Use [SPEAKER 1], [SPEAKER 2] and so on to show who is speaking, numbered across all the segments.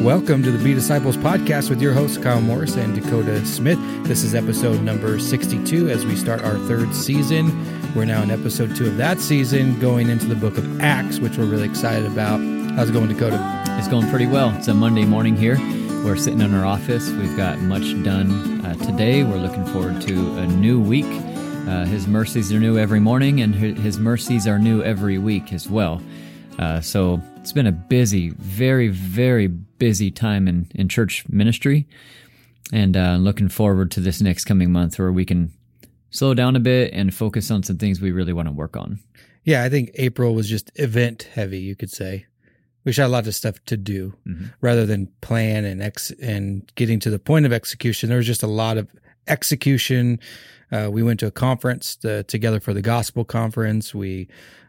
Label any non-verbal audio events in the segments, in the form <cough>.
[SPEAKER 1] Welcome to the Be Disciples podcast with your hosts, Kyle Morris and Dakota Smith. This is episode number 62 as we start our third season. We're now in episode two of that season, going into the book of Acts, which we're really excited about. How's it going, Dakota?
[SPEAKER 2] It's going pretty well. It's a Monday morning here. We're sitting in our office. We've got much done uh, today. We're looking forward to a new week. Uh, his mercies are new every morning, and his mercies are new every week as well. Uh, so it's been a busy, very, very busy time in, in church ministry. And uh, looking forward to this next coming month where we can slow down a bit and focus on some things we really want to work on.
[SPEAKER 1] Yeah, I think April was just event heavy, you could say. We had a lot of stuff to do mm-hmm. rather than plan and ex and getting to the point of execution. There was just a lot of execution. Uh, we went to a conference to, together for the gospel conference. We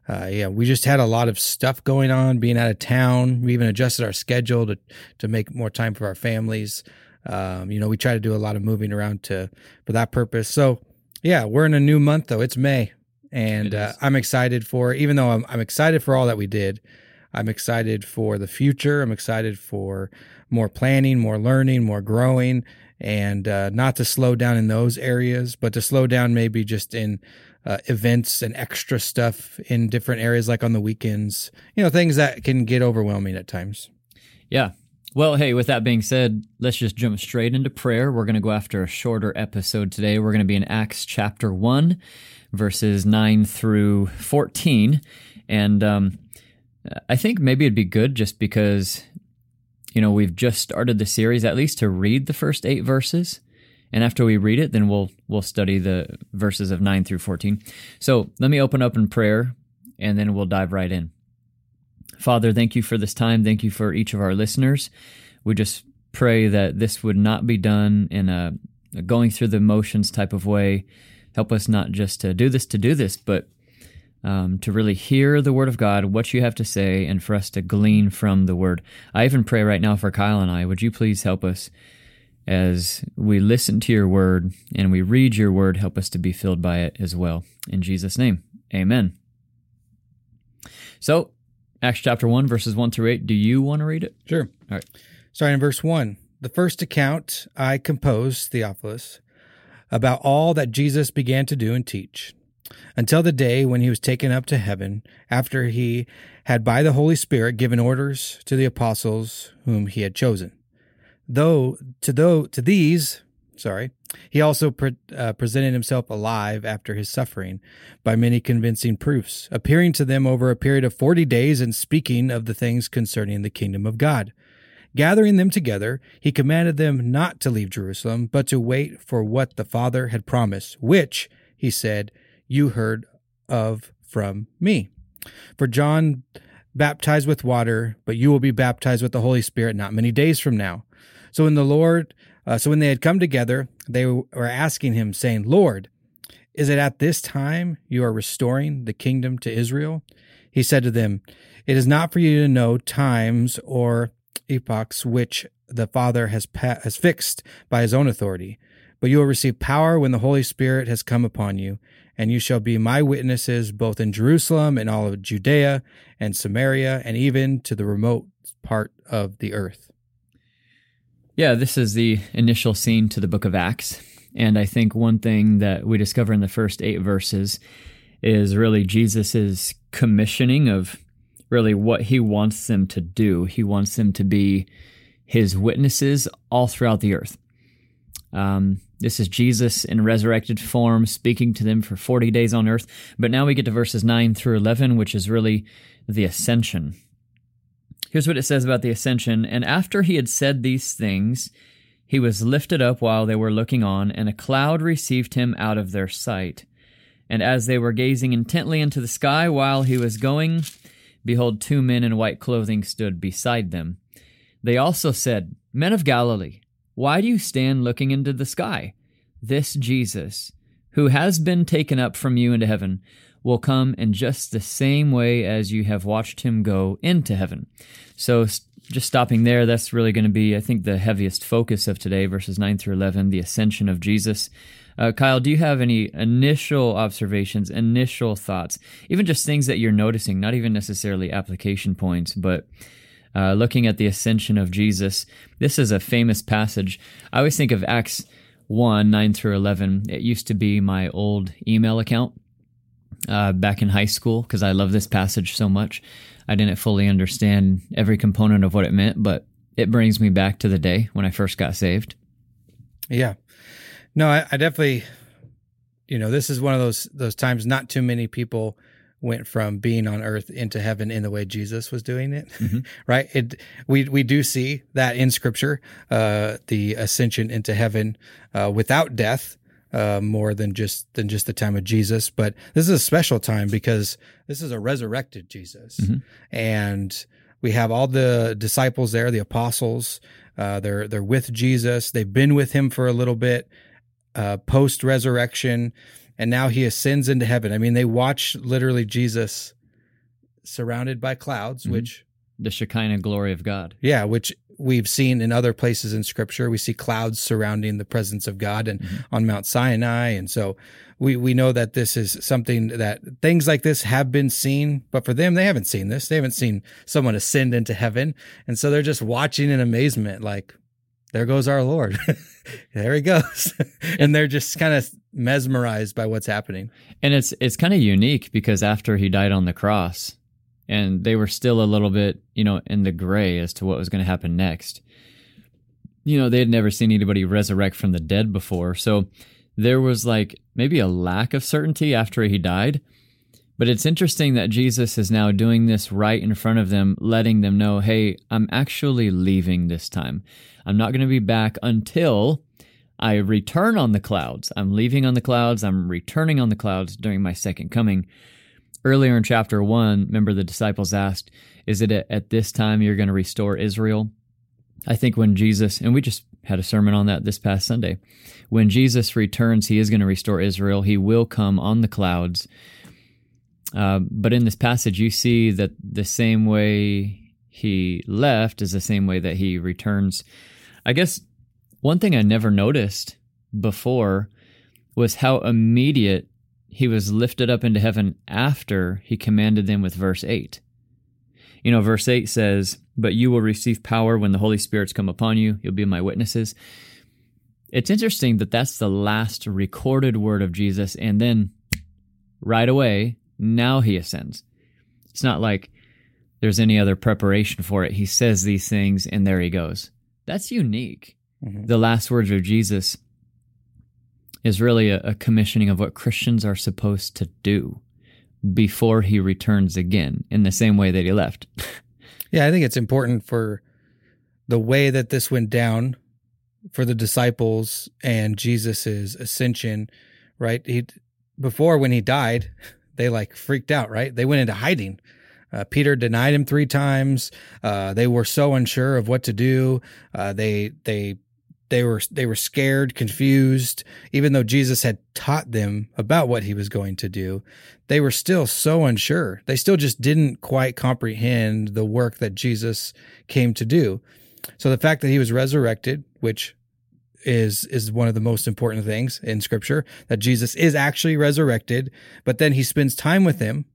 [SPEAKER 1] uh, yeah, we just had a lot of stuff going on, being out of town. We even adjusted our schedule to to make more time for our families. Um, you know, we try to do a lot of moving around to for that purpose. So, yeah, we're in a new month though. It's May, and it uh, I'm excited for. Even though I'm, I'm excited for all that we did, I'm excited for the future. I'm excited for more planning, more learning, more growing, and uh, not to slow down in those areas, but to slow down maybe just in uh, events and extra stuff in different areas, like on the weekends. You know, things that can get overwhelming at times.
[SPEAKER 2] Yeah. Well, hey, with that being said, let's just jump straight into prayer. We're going to go after a shorter episode today. We're going to be in Acts chapter 1, verses 9 through 14. And um, I think maybe it'd be good just because, you know, we've just started the series, at least to read the first eight verses and after we read it, then we'll we'll study the verses of 9 through 14. So, let me open up in prayer and then we'll dive right in. Father, thank you for this time. Thank you for each of our listeners. We just pray that this would not be done in a, a going through the motions type of way. Help us not just to do this to do this, but um, to really hear the word of God, what you have to say, and for us to glean from the word. I even pray right now for Kyle and I. Would you please help us as we listen to your word and we read your word, help us to be filled by it as well. In Jesus' name, amen. So, Acts chapter 1, verses 1 through 8. Do you want to read it?
[SPEAKER 1] Sure.
[SPEAKER 2] All right.
[SPEAKER 1] Starting in verse 1. The first account I composed, Theophilus, about all that Jesus began to do and teach, until the day when he was taken up to heaven, after he had by the Holy Spirit given orders to the apostles whom he had chosen Though to though to these, sorry, he also pre- uh, presented himself alive after his suffering by many convincing proofs, appearing to them over a period of forty days and speaking of the things concerning the kingdom of God. Gathering them together, he commanded them not to leave Jerusalem, but to wait for what the Father had promised, which, he said, you heard of from me. For John baptized with water, but you will be baptized with the Holy Spirit not many days from now. So when the Lord, uh, so when they had come together, they were asking him, saying, Lord, is it at this time you are restoring the kingdom to Israel? He said to them, It is not for you to know times or epochs which the Father has, pa- has fixed by his own authority, but you will receive power when the Holy Spirit has come upon you, and you shall be my witnesses both in Jerusalem and all of Judea and Samaria and even to the remote part of the earth.
[SPEAKER 2] Yeah, this is the initial scene to the book of Acts. And I think one thing that we discover in the first eight verses is really Jesus' commissioning of really what he wants them to do. He wants them to be his witnesses all throughout the earth. Um, this is Jesus in resurrected form speaking to them for 40 days on earth. But now we get to verses 9 through 11, which is really the ascension. Here's what it says about the ascension. And after he had said these things, he was lifted up while they were looking on, and a cloud received him out of their sight. And as they were gazing intently into the sky while he was going, behold, two men in white clothing stood beside them. They also said, Men of Galilee, why do you stand looking into the sky? This Jesus, who has been taken up from you into heaven, will come in just the same way as you have watched him go into heaven. So, just stopping there, that's really going to be, I think, the heaviest focus of today, verses 9 through 11, the ascension of Jesus. Uh, Kyle, do you have any initial observations, initial thoughts, even just things that you're noticing, not even necessarily application points, but uh, looking at the ascension of Jesus. This is a famous passage. I always think of Acts 1 9 through 11. It used to be my old email account uh, back in high school because I love this passage so much. I didn't fully understand every component of what it meant, but it brings me back to the day when I first got saved.
[SPEAKER 1] Yeah. No, I, I definitely, you know, this is one of those those times. Not too many people went from being on earth into heaven in the way Jesus was doing it, mm-hmm. <laughs> right? It we we do see that in Scripture, uh, the ascension into heaven uh, without death, uh, more than just than just the time of Jesus. But this is a special time because this is a resurrected Jesus, mm-hmm. and we have all the disciples there, the apostles. Uh, they're they're with Jesus. They've been with him for a little bit uh, post resurrection and now he ascends into heaven. I mean, they watch literally Jesus surrounded by clouds, mm-hmm. which
[SPEAKER 2] the Shekinah glory of God.
[SPEAKER 1] Yeah, which we've seen in other places in scripture. We see clouds surrounding the presence of God and mm-hmm. on Mount Sinai. And so we, we know that this is something that things like this have been seen, but for them, they haven't seen this. They haven't seen someone ascend into heaven. And so they're just watching in amazement, like, there goes our Lord. <laughs> there he goes. <laughs> and they're just kind of mesmerized by what's happening.
[SPEAKER 2] And it's it's kind of unique because after he died on the cross and they were still a little bit, you know, in the gray as to what was going to happen next. You know, they had never seen anybody resurrect from the dead before. So there was like maybe a lack of certainty after he died. But it's interesting that Jesus is now doing this right in front of them, letting them know, hey, I'm actually leaving this time. I'm not going to be back until I return on the clouds. I'm leaving on the clouds. I'm returning on the clouds during my second coming. Earlier in chapter one, remember the disciples asked, Is it at this time you're going to restore Israel? I think when Jesus, and we just had a sermon on that this past Sunday, when Jesus returns, he is going to restore Israel. He will come on the clouds. Uh, but in this passage, you see that the same way he left is the same way that he returns. I guess one thing I never noticed before was how immediate he was lifted up into heaven after he commanded them with verse 8. You know, verse 8 says, But you will receive power when the Holy Spirit's come upon you. You'll be my witnesses. It's interesting that that's the last recorded word of Jesus. And then right away, now he ascends. It's not like there's any other preparation for it. He says these things and there he goes. That's unique mm-hmm. the last words of Jesus is really a, a commissioning of what Christians are supposed to do before he returns again in the same way that he left. <laughs>
[SPEAKER 1] yeah, I think it's important for the way that this went down for the disciples and Jesus's ascension, right? He before when he died, <laughs> they like freaked out, right? They went into hiding. Uh, Peter denied him three times. Uh, they were so unsure of what to do. Uh, they they they were they were scared, confused, even though Jesus had taught them about what he was going to do. They were still so unsure. They still just didn't quite comprehend the work that Jesus came to do. So the fact that he was resurrected, which is is one of the most important things in scripture, that Jesus is actually resurrected, but then he spends time with them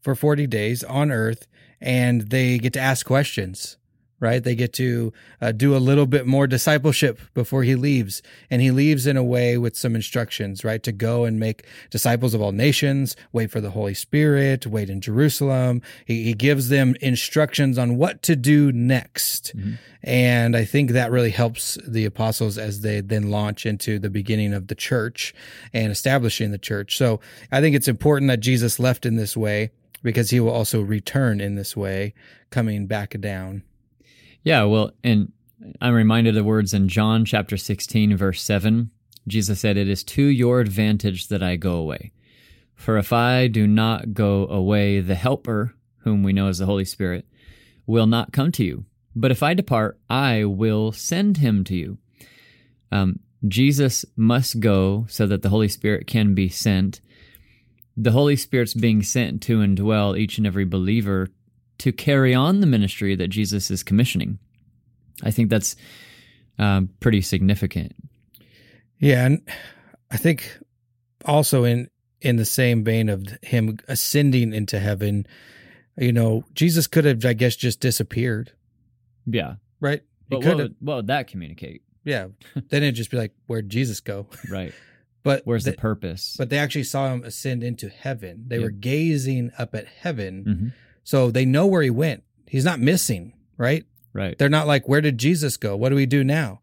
[SPEAKER 1] for 40 days on earth and they get to ask questions right? They get to uh, do a little bit more discipleship before he leaves. And he leaves in a way with some instructions, right? To go and make disciples of all nations, wait for the Holy Spirit, wait in Jerusalem. He, he gives them instructions on what to do next. Mm-hmm. And I think that really helps the apostles as they then launch into the beginning of the church and establishing the church. So I think it's important that Jesus left in this way because he will also return in this way, coming back down.
[SPEAKER 2] Yeah, well, and I'm reminded of the words in John chapter 16, verse 7. Jesus said, It is to your advantage that I go away. For if I do not go away, the Helper, whom we know as the Holy Spirit, will not come to you. But if I depart, I will send him to you. Um, Jesus must go so that the Holy Spirit can be sent. The Holy Spirit's being sent to indwell each and every believer to carry on the ministry that Jesus is commissioning. I think that's um, pretty significant.
[SPEAKER 1] Yeah, and I think also in in the same vein of him ascending into heaven, you know, Jesus could have, I guess, just disappeared.
[SPEAKER 2] Yeah.
[SPEAKER 1] right?
[SPEAKER 2] But
[SPEAKER 1] could
[SPEAKER 2] what would, what would that communicate?
[SPEAKER 1] yeah. <laughs> then it'd just be like, where'd Jesus go?
[SPEAKER 2] Right. <laughs>
[SPEAKER 1] But
[SPEAKER 2] Where's
[SPEAKER 1] they,
[SPEAKER 2] the purpose?
[SPEAKER 1] but they actually saw him ascend into heaven. They
[SPEAKER 2] Yeah.
[SPEAKER 1] were gazing up at heaven,
[SPEAKER 2] Mhm.
[SPEAKER 1] So they know where he went. He's not missing, right?
[SPEAKER 2] Right.
[SPEAKER 1] They're not like, where did Jesus go? What do we do now?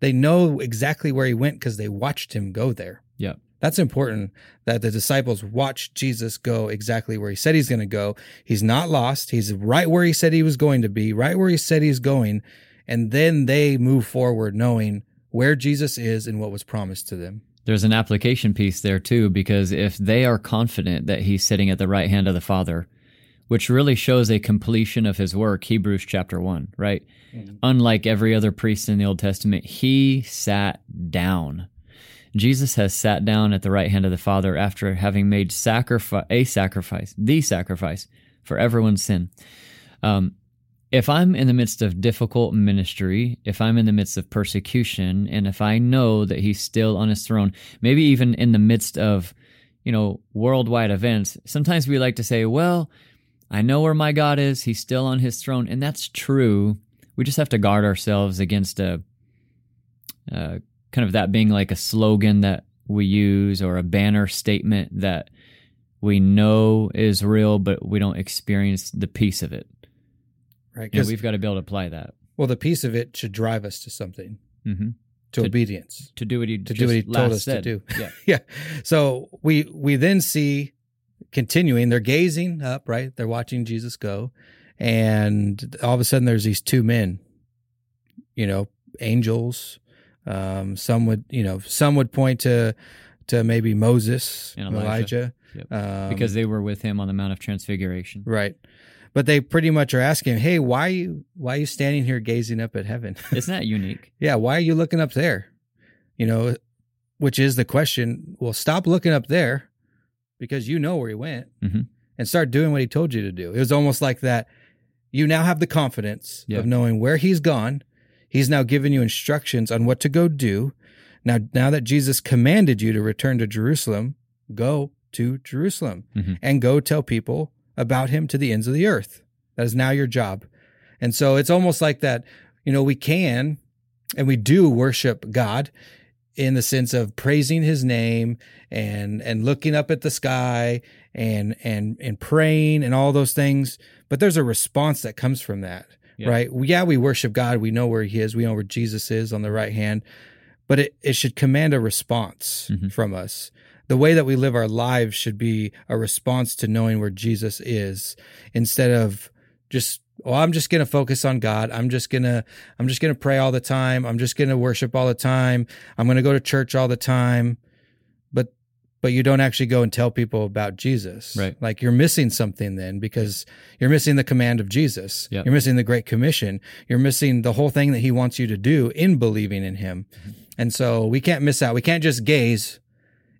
[SPEAKER 1] They know exactly where he went because they watched him go there.
[SPEAKER 2] Yeah.
[SPEAKER 1] That's important that the disciples watched Jesus go exactly where he said he's going to go. He's not lost. He's right where he said he was going to be, right where he said he's going. And then they move forward knowing where Jesus is and what was promised to them.
[SPEAKER 2] There's an application piece there too, because if they are confident that he's sitting at the right hand of the Father, which really shows a completion of his work, Hebrews chapter 1, right? Unlike every other priest in the Old Testament, he sat down. Jesus has sat down at the right hand of the Father after having made sacrifice, a sacrifice, the sacrifice for everyone's sin. Um, if I'm in the midst of difficult ministry, if I'm in the midst of persecution, and if I know that he's still on his throne, maybe even in the midst of, you know, worldwide events, sometimes we like to say, well, I know where my God is. He's still on his throne. And that's true. We just have to guard ourselves against a, uh, kind of that being like a slogan that we use or a banner statement that we know is real, but we don't experience the peace of it.
[SPEAKER 1] Right. Because,
[SPEAKER 2] we've got to be able to apply that.
[SPEAKER 1] well, the piece of it should drive us to something,
[SPEAKER 2] hmm
[SPEAKER 1] to,
[SPEAKER 2] To-
[SPEAKER 1] obedience.
[SPEAKER 2] To do what he
[SPEAKER 1] To do what he told us to do.
[SPEAKER 2] Yeah. <laughs>
[SPEAKER 1] yeah. So we we then see continuing. They're gazing up, right? They're watching Jesus go, and all of a sudden there's these two men. You know, angels. Um, some would, you know, some would point to to maybe Moses,
[SPEAKER 2] And
[SPEAKER 1] Elijah,
[SPEAKER 2] Elijah. Yep.
[SPEAKER 1] um,
[SPEAKER 2] because they were with him on the Mount of Transfiguration.
[SPEAKER 1] right. But they pretty much are asking, "Hey, why are you why are you standing here gazing up at heaven?" <laughs>
[SPEAKER 2] Isn't that unique?
[SPEAKER 1] Yeah, why are you looking up there? You know, which is the question. Well, stop looking up there because you know where he went
[SPEAKER 2] Mhm.
[SPEAKER 1] and start doing what he told you to do. It was almost like that. You now have the confidence
[SPEAKER 2] Yeah.
[SPEAKER 1] of knowing where he's gone. He's now given you instructions on what to go do. Now, now that Jesus commanded you to return to Jerusalem, go to Jerusalem
[SPEAKER 2] Mhm.
[SPEAKER 1] and go tell people about him to the ends of the earth. That is now your job. And so it's almost like that, you know, we can and we do worship God in the sense of praising his name and and looking up at the sky and and and praying and all those things, but there's a response that comes from that.
[SPEAKER 2] Yeah.
[SPEAKER 1] Right? Yeah, we worship God, we know where he is, we know where Jesus is on the right hand, but it, it should command a response
[SPEAKER 2] Mhm.
[SPEAKER 1] from us the way that we live our lives should be a response to knowing where Jesus is instead of just well I'm just going to focus on God. I'm just going to I'm just going to pray all the time. I'm just going to worship all the time. I'm going to go to church all the time. But but you don't actually go and tell people about Jesus.
[SPEAKER 2] Right.
[SPEAKER 1] Like you're missing something then because you're missing the command of Jesus.
[SPEAKER 2] Yep.
[SPEAKER 1] You're missing the great commission. You're missing the whole thing that he wants you to do in believing in him. And so we can't miss out. We can't just gaze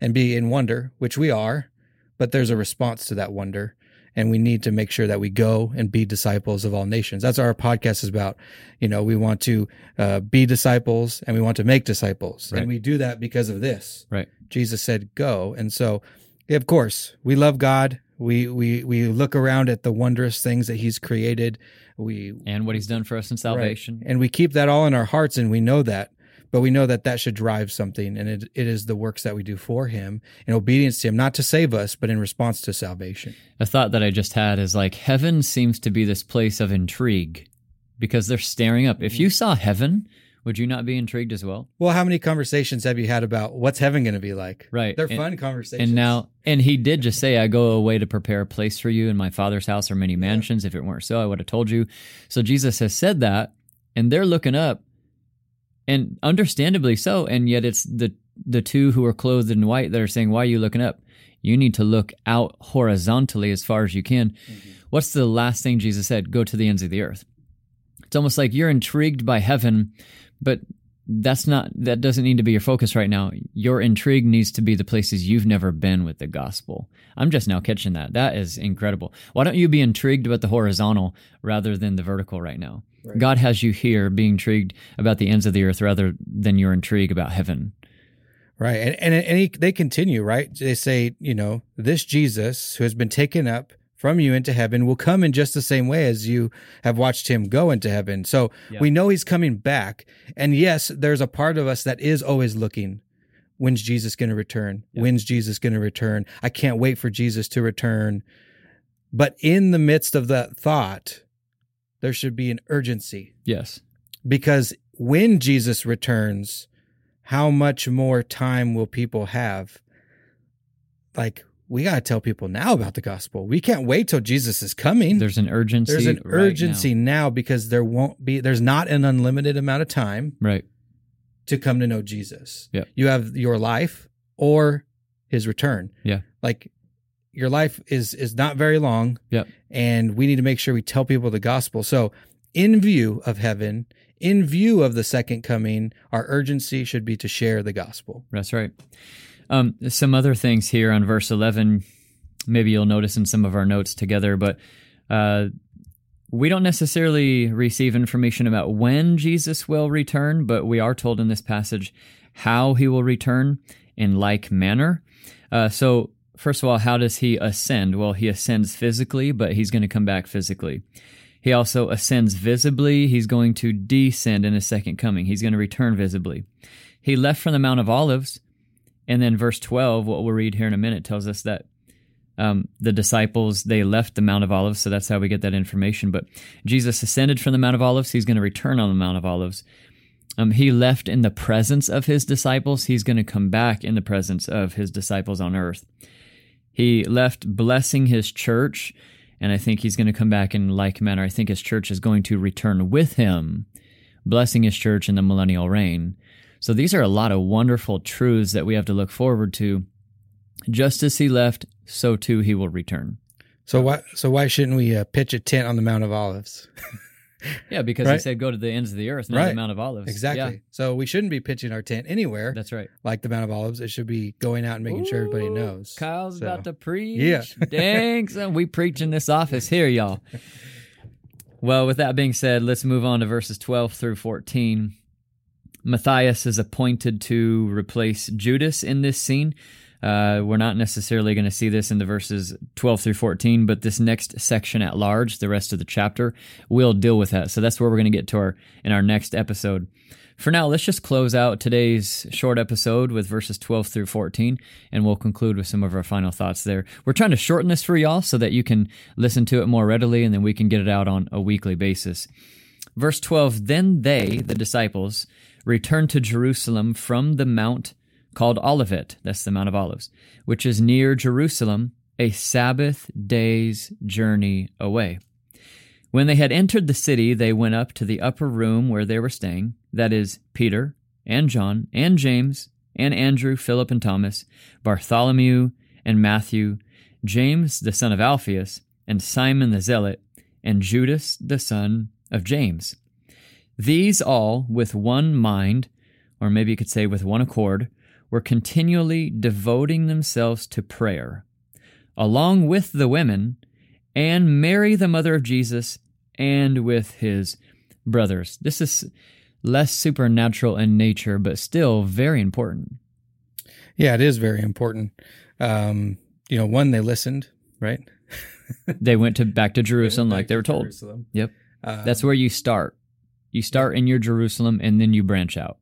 [SPEAKER 1] and be in wonder, which we are, but there's a response to that wonder. And we need to make sure that we go and be disciples of all nations. That's what our podcast is about. You know, we want to uh, be disciples and we want to make disciples.
[SPEAKER 2] Right.
[SPEAKER 1] And we do that because of this.
[SPEAKER 2] Right.
[SPEAKER 1] Jesus said, go. And so, of course, we love God. We, we, we look around at the wondrous things that he's created. We,
[SPEAKER 2] And what he's done for us in salvation.
[SPEAKER 1] Right. And we keep that all in our hearts and we know that. But we know that that should drive something. And it, it is the works that we do for him in obedience to him, not to save us, but in response to salvation.
[SPEAKER 2] A thought that I just had is like heaven seems to be this place of intrigue because they're staring up. If mm-hmm. you saw heaven, would you not be intrigued as well?
[SPEAKER 1] Well, how many conversations have you had about what's heaven going to be like?
[SPEAKER 2] Right.
[SPEAKER 1] They're
[SPEAKER 2] And-
[SPEAKER 1] fun conversations.
[SPEAKER 2] And now, and he did just say, I go away to prepare a place for you. In my father's house or many mansions. If it weren't so, I would have told you. So Jesus has said that, and they're looking up, and understandably so. And yet it's the, the two who are clothed in white that are saying, Why are you looking up? You need to look out horizontally as far as you can. Mm-hmm. What's the last thing Jesus said? Go to the ends of the earth. It's almost like you're intrigued by heaven, but that's not that doesn't need to be your focus right now. Your intrigue needs to be the places you've never been with the gospel. I'm just now catching that. That is incredible. Why don't you be intrigued about the horizontal rather than the vertical right now?
[SPEAKER 1] Right.
[SPEAKER 2] God has you here being intrigued about the ends of the earth rather than your intrigue about heaven.
[SPEAKER 1] Right. And, and, and he, they continue, right? They say, you know, this Jesus who has been taken up from you into heaven will come in just the same way as you have watched him go into heaven. So
[SPEAKER 2] Yeah.
[SPEAKER 1] we know he's coming back. And yes, there's a part of us that is always looking. When's Jesus going to return?
[SPEAKER 2] Yeah.
[SPEAKER 1] When's Jesus going to return? I can't wait for Jesus to return. But in the midst of that thought, there should be an urgency
[SPEAKER 2] Yes.
[SPEAKER 1] because when Jesus returns, how much more time will people have? Like, we got to tell people now about the gospel. We can't wait till Jesus is coming.
[SPEAKER 2] There's an urgency.
[SPEAKER 1] There's an
[SPEAKER 2] right now.
[SPEAKER 1] urgency now. because there won't be, there's not an unlimited amount of time
[SPEAKER 2] Right.
[SPEAKER 1] to come to know Jesus.
[SPEAKER 2] Yep.
[SPEAKER 1] You have your life or his return.
[SPEAKER 2] Yeah.
[SPEAKER 1] Like your life is is not very long.
[SPEAKER 2] Yep.
[SPEAKER 1] And we need to make sure we tell people the gospel. So in view of heaven, in view of the second coming, our urgency should be to share the gospel.
[SPEAKER 2] That's right. Um, some other things here on verse 11, maybe you'll notice in some of our notes together, but uh, we don't necessarily receive information about when Jesus will return, but we are told in this passage how he will return in like manner. Uh, so, first of all, how does he ascend? Well, he ascends physically, but he's going to come back physically. He also ascends visibly. He's going to descend in his second coming. He's going to return visibly. He left from the Mount of Olives. And then verse 12, what we'll read here in a minute, tells us that um, the disciples, they left the Mount of Olives. So that's how we get that information. But Jesus ascended from the Mount of Olives. He's going to return on the Mount of Olives. Um, he left in the presence of his disciples. He's going to come back in the presence of his disciples on earth. He left blessing his church, and I think he's going to come back in like manner. I think his church is going to return with him, blessing his church in the millennial reign. So these are a lot of wonderful truths that we have to look forward to. Just as he left, so too he will return.
[SPEAKER 1] So why so why shouldn't we uh, pitch a tent on the Mount of Olives? <laughs>
[SPEAKER 2] Yeah, because he said go to the ends of the earth, not
[SPEAKER 1] Right.
[SPEAKER 2] the Mount of Olives.
[SPEAKER 1] Exactly.
[SPEAKER 2] Yeah,
[SPEAKER 1] So we shouldn't be pitching our tent anywhere
[SPEAKER 2] that's right.
[SPEAKER 1] like the Mount of Olives. It should be going out and making sure everybody knows.
[SPEAKER 2] Kyle's
[SPEAKER 1] So,
[SPEAKER 2] about to preach.
[SPEAKER 1] Yeah. <laughs>
[SPEAKER 2] Dang, son, we preach in this office here, y'all. <laughs> Well, with that being said, let's move on to verses 12 through 14. Matthias is appointed to replace Judas in this scene. Uh, we're not necessarily going to see this in the verses 12 through 14, but this next section at large, the rest of the chapter, will deal with that. So that's where we're going to get to our in our next episode. For now, let's just close out today's short episode with verses 12 through 14, and we'll conclude with some of our final thoughts there. We're trying to shorten this for y'all so that you can listen to it more readily, and then we can get it out on a weekly basis. Verse 12 Then they, the disciples, returned to Jerusalem from the mount called Olivet, that's the Mount of Olives, which is near Jerusalem, a Sabbath day's journey away. When they had entered the city, they went up to the upper room where they were staying, that is, Peter, and John, and James, and Andrew, Philip, and Thomas, Bartholomew, and Matthew, James, the son of Alphaeus, and Simon the Zealot, and Judas, the son of James. These all, with one mind, or maybe you could say with one accord, were continually devoting themselves to prayer, along with the women, and Mary, the mother of Jesus, and with his brothers. This is less supernatural in nature, but still very important.
[SPEAKER 1] Yeah, it is very important. Um, you know, one, they listened, right? <laughs>
[SPEAKER 2] They went to back to Jerusalem
[SPEAKER 1] Back
[SPEAKER 2] like they were told.
[SPEAKER 1] Jerusalem.
[SPEAKER 2] Yep.
[SPEAKER 1] Um,
[SPEAKER 2] That's where you start. You start in your Jerusalem and then you branch out.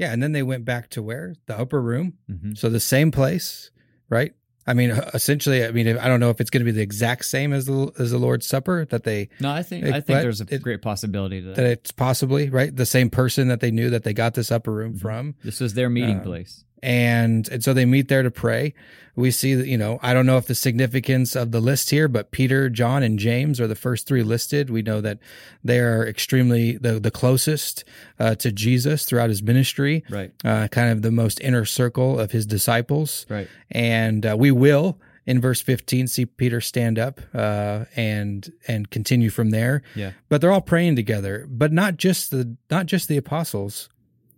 [SPEAKER 1] Yeah, and then they went back to where the upper room.
[SPEAKER 2] Mhm.
[SPEAKER 1] So the same place, right? I mean, essentially, I mean, I don't know if it's going to be the exact same as the as the Lord's Supper that they
[SPEAKER 2] No, I think
[SPEAKER 1] It-
[SPEAKER 2] I think there's a
[SPEAKER 1] it-
[SPEAKER 2] great possibility
[SPEAKER 1] that
[SPEAKER 2] that.
[SPEAKER 1] it's possibly right the same person that they knew that they got this upper room
[SPEAKER 2] Mhm.
[SPEAKER 1] from,
[SPEAKER 2] This was their meeting
[SPEAKER 1] Um,
[SPEAKER 2] place.
[SPEAKER 1] And and so they meet there to pray. We see that you know I don't know if the significance of the list here, but Peter, John, and James are the first three listed. We know that they are extremely the the closest uh, to Jesus throughout his ministry,
[SPEAKER 2] Right.
[SPEAKER 1] uh, kind of the most inner circle of his disciples.
[SPEAKER 2] Right.
[SPEAKER 1] and uh, we will in verse 15 see peter stand up uh, and and continue from there
[SPEAKER 2] Yeah.
[SPEAKER 1] but they're all praying together but not just the not just the apostles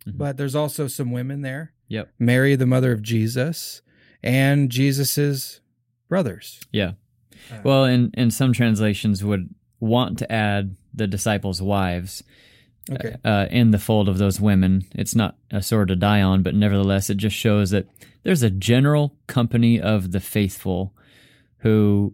[SPEAKER 2] Mhm.
[SPEAKER 1] but there's also some women there
[SPEAKER 2] Yep.
[SPEAKER 1] mary the mother of jesus and jesus's brothers
[SPEAKER 2] Yeah.
[SPEAKER 1] Uh,
[SPEAKER 2] Well, and and some translations would want to add the disciples' wives
[SPEAKER 1] okay
[SPEAKER 2] uh, in the fold of those women. It's not a sword to die on, but nevertheless, it just shows that there's a general company of the faithful who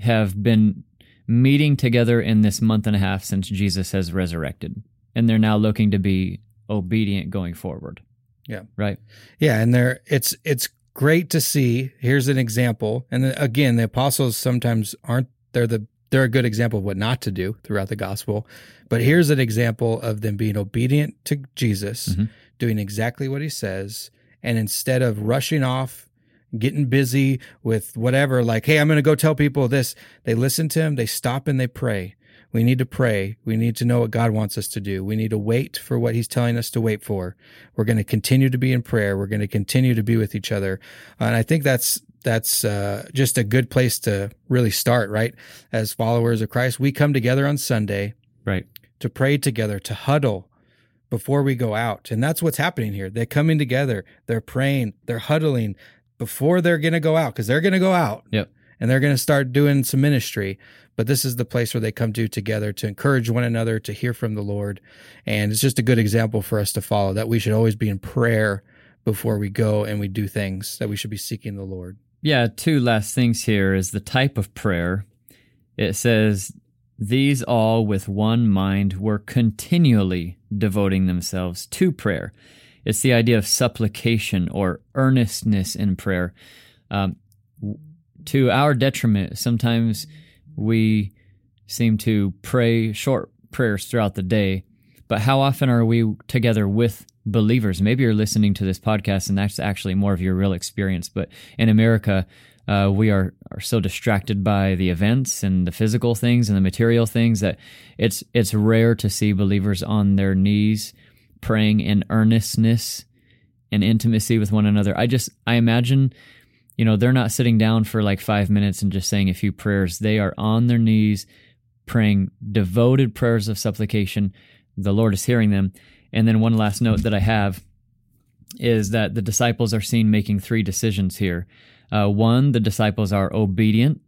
[SPEAKER 2] have been meeting together in this month and a half since Jesus has resurrected, and they're now looking to be obedient going forward.
[SPEAKER 1] Yeah.
[SPEAKER 2] Right.
[SPEAKER 1] Yeah, and there it's it's great to see. Here's an example, and then, again, the apostles sometimes aren't they're the they're a good example of what not to do throughout the gospel. But here's an example of them being obedient to Jesus,
[SPEAKER 2] Mhm.
[SPEAKER 1] doing exactly what he says, and instead of rushing off, getting busy with whatever, like, hey, I'm going to go tell people this, they listen to him, they stop and they pray. We need to pray. We need to know what God wants us to do. We need to wait for what He's telling us to wait for. We're going to continue to be in prayer. We're going to continue to be with each other. And I think that's that's uh, just a good place to really start, right? As followers of Christ, we come together on Sunday
[SPEAKER 2] Right.
[SPEAKER 1] to pray together, to huddle before we go out. And that's what's happening here. They're coming together, they're praying, they're huddling before they're going to go out because they're going to go out
[SPEAKER 2] Yep.
[SPEAKER 1] And they're going to start doing some ministry. But this is the place where they come to together to encourage one another, to hear from the Lord. And it's just a good example for us to follow that we should always be in prayer before we go and we do things, that we should be seeking the Lord.
[SPEAKER 2] Yeah, two last things here is the type of prayer. It says, These all with one mind were continually devoting themselves to prayer. It's the idea of supplication or earnestness in prayer. Um, to our detriment, sometimes we seem to pray short prayers throughout the day, but how often are we together with believers? Maybe you're listening to this podcast and that's actually more of your real experience, but in America, uh, we are, are so distracted by the events and the physical things and the material things that it's it's rare to see believers on their knees praying in earnestness and intimacy with one another. I just I imagine you know they're not sitting down for like 5 minutes and just saying a few prayers. They are on their knees praying devoted prayers of supplication. The Lord is hearing them. And then one last note that I have is that the disciples are seen making three decisions here. Uh, one, the disciples are obedient.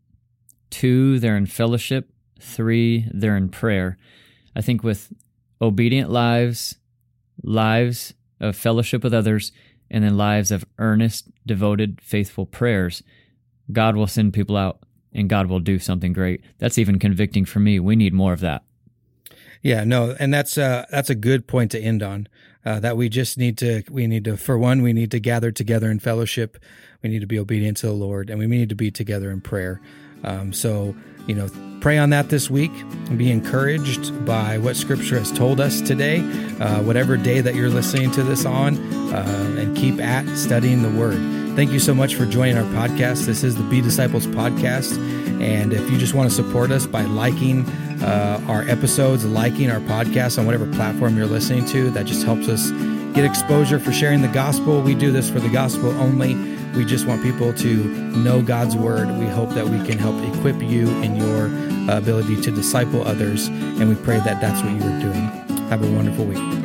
[SPEAKER 2] Two, they're in fellowship. Three, they're in prayer. I think with obedient lives, lives of fellowship with others, and then lives of earnest, devoted, faithful prayers, God will send people out and God will do something great. That's even convicting for me. We need more of that.
[SPEAKER 1] Yeah, no, and that's uh that's a good point to end on. Uh, that we just need to we need to for one we need to gather together in fellowship. We need to be obedient to the Lord, and we need to be together in prayer. Um, so you know, pray on that this week and be encouraged by what Scripture has told us today. Uh, whatever day that you're listening to this on, uh, and keep at studying the Word. Thank you so much for joining our podcast. This is the Be Disciples podcast. And if you just want to support us by liking uh, our episodes, liking our podcast on whatever platform you're listening to, that just helps us get exposure for sharing the gospel. We do this for the gospel only. We just want people to know God's word. We hope that we can help equip you in your ability to disciple others. And we pray that that's what you are doing. Have a wonderful week.